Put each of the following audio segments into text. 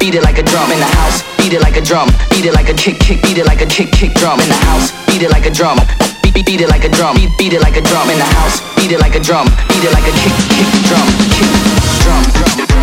beat it like a drum in the house, beat it like a drum, beat it like a kick, kick, beat it like a kick, kick drum in the house, beat it like a drum, beat, beat, beat it like a drum, beat, beat it like a drum in the house, beat it like a drum, beat it like a kick, kick drum, kick drum, drum.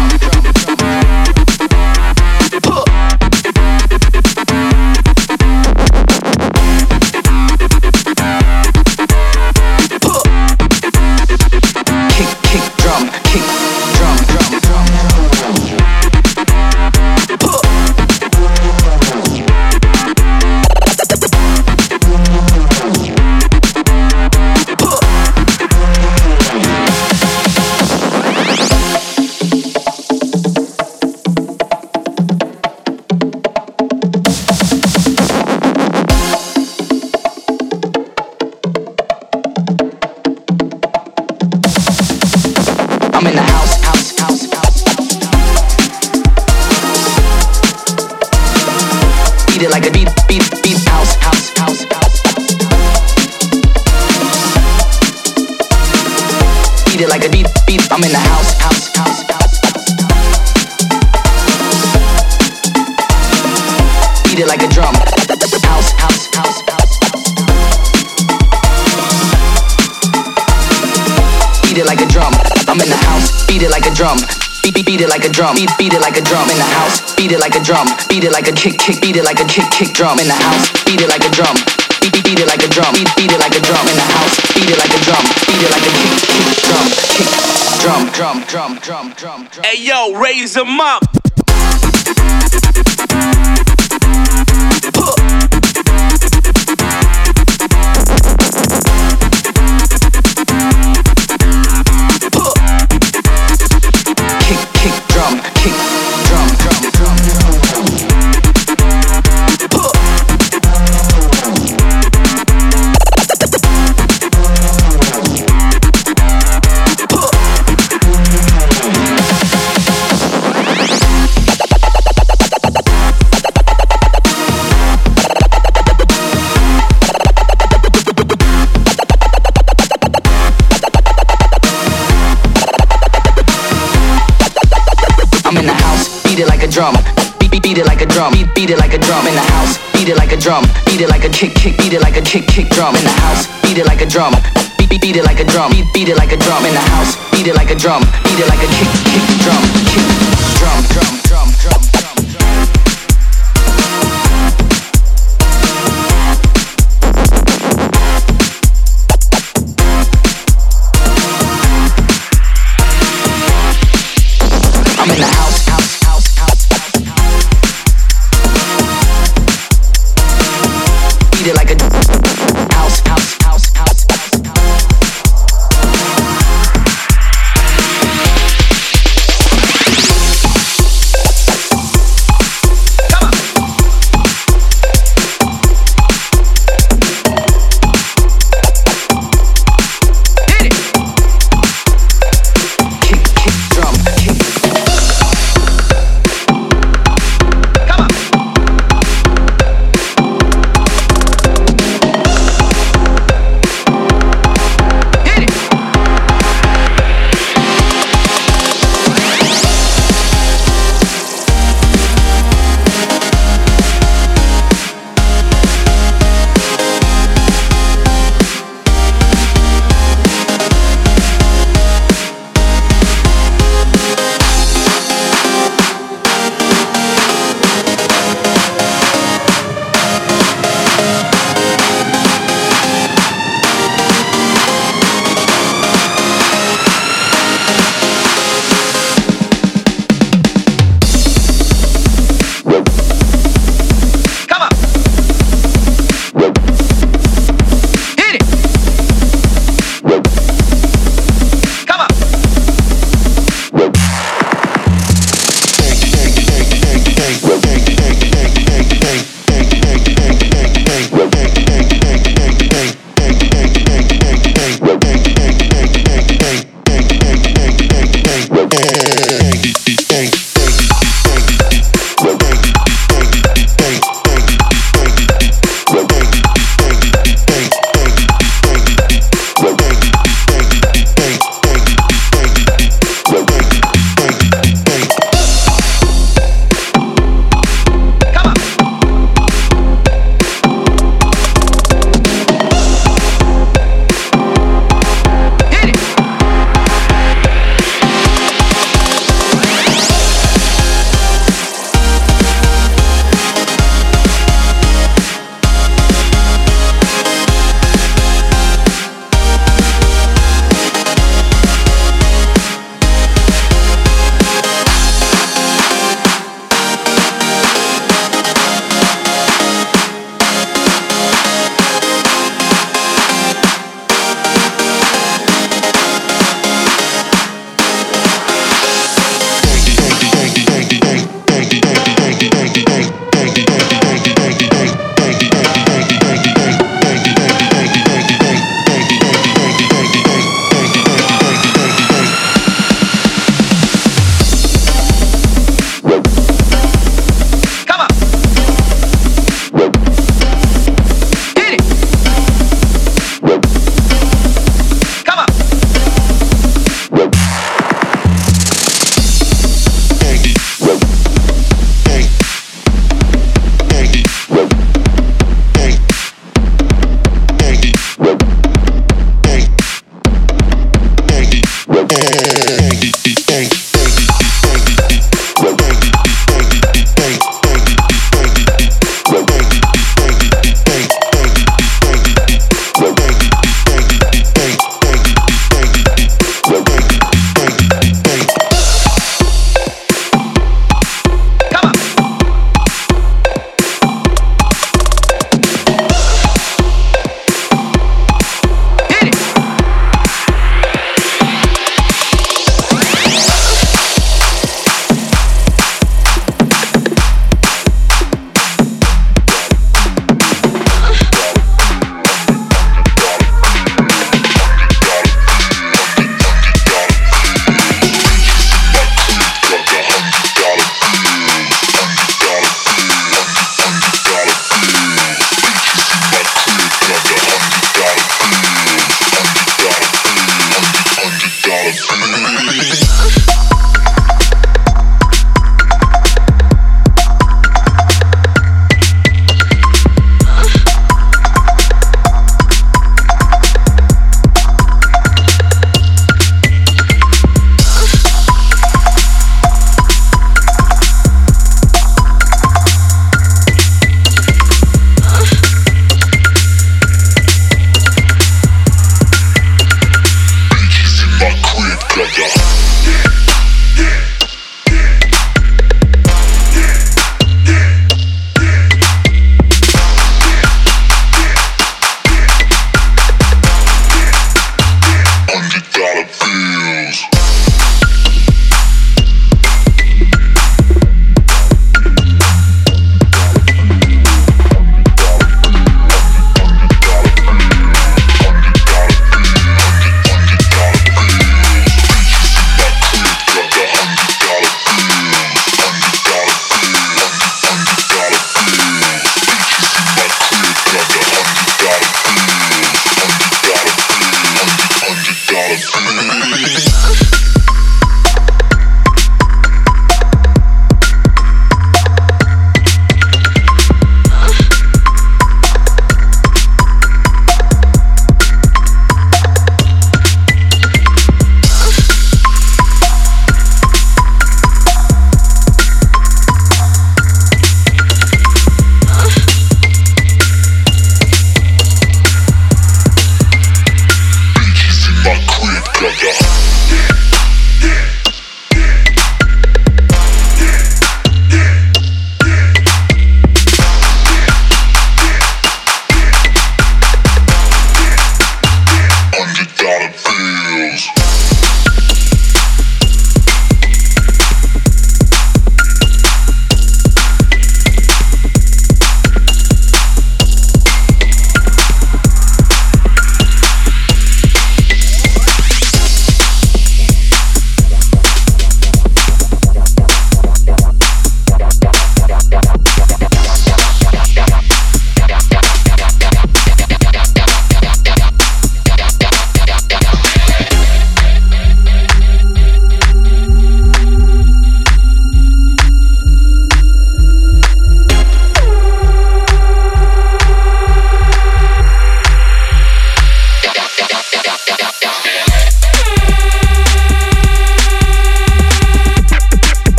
Like a drum. Beat it like a kick, kick. Beat it like a kick, kick drum in the house. Beat it like a drum. Beat, beat, beat it like a drum. Beat, beat it like a drum in the house. Beat it like a drum. Beat it like a kick, kick drum. Kick, drum, drum, drum, drum, drum, drum. Hey yo, raise them up. Drum. Beat it like a kick, kick. Beat it like a kick, kick drum in the house. Beat it like a drum. Beat, beat, beat it like a drum. Beat, beat it like a drum in the house. Beat it like a drum. Beat it like a kick, kick drum. Kick, drum, drum,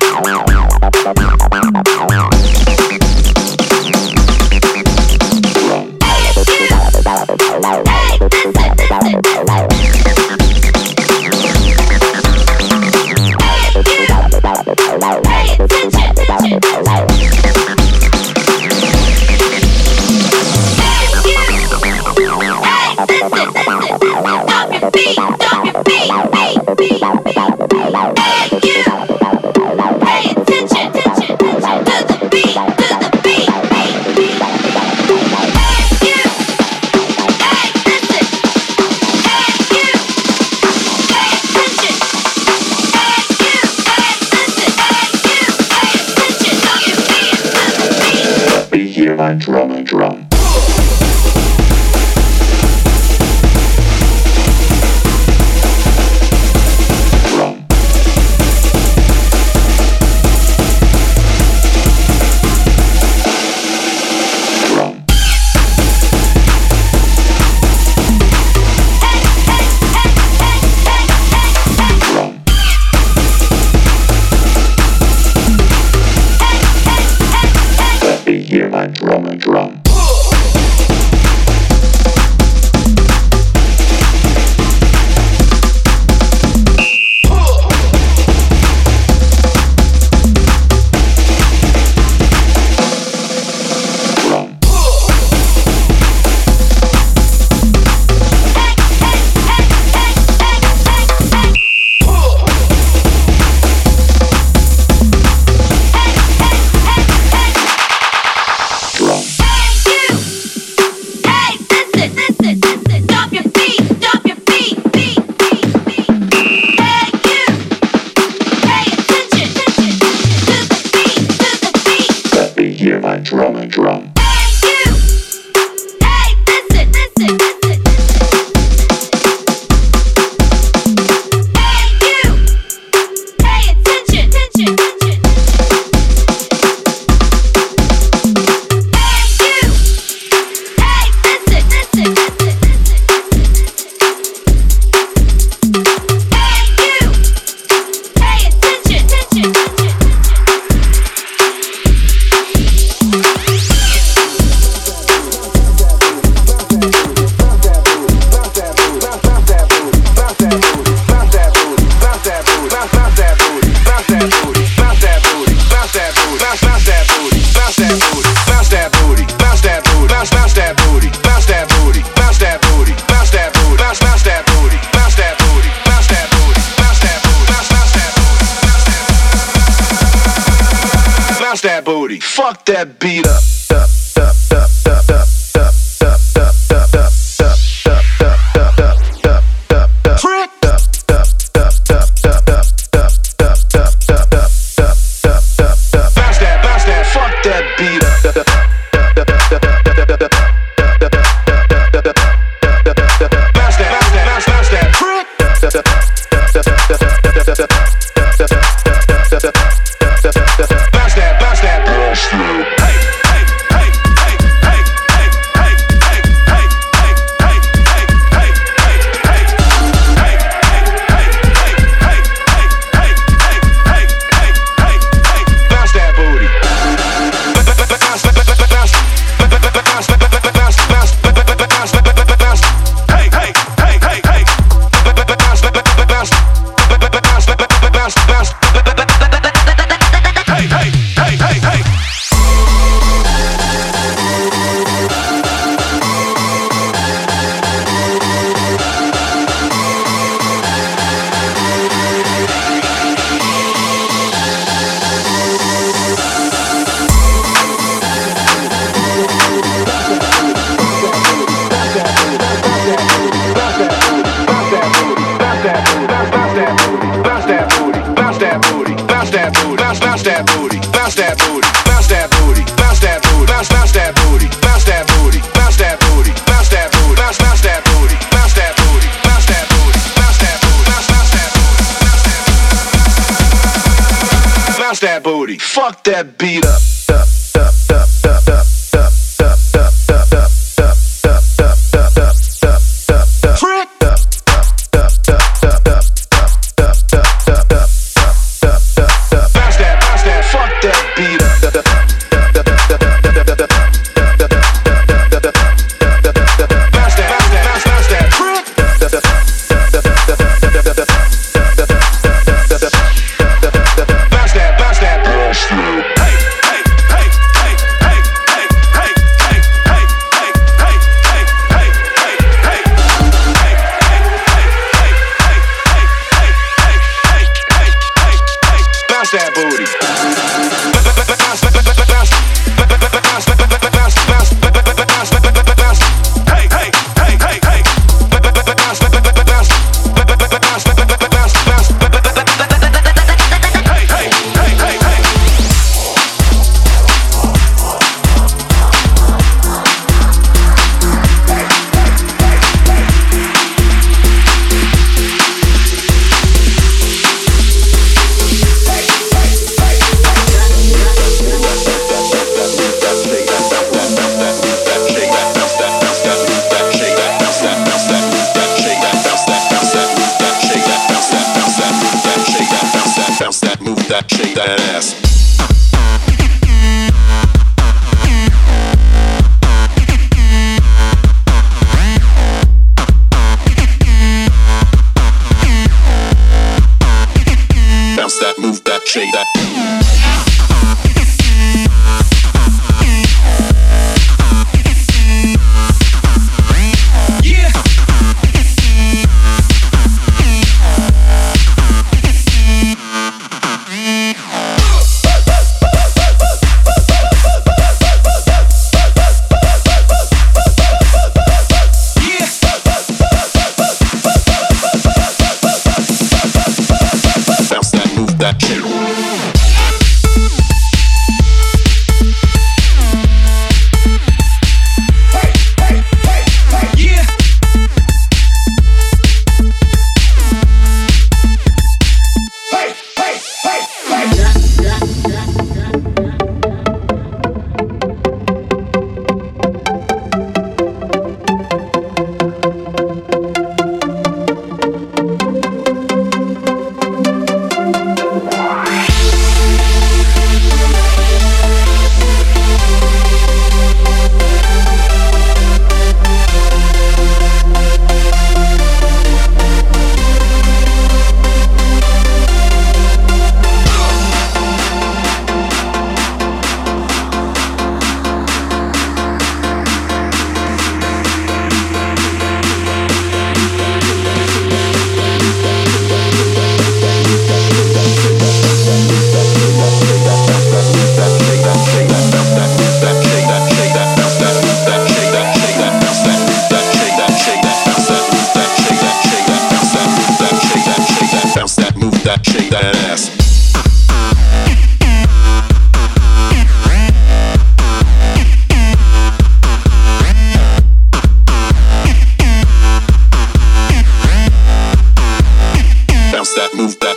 Wow. control. Move that.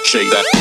Shake that.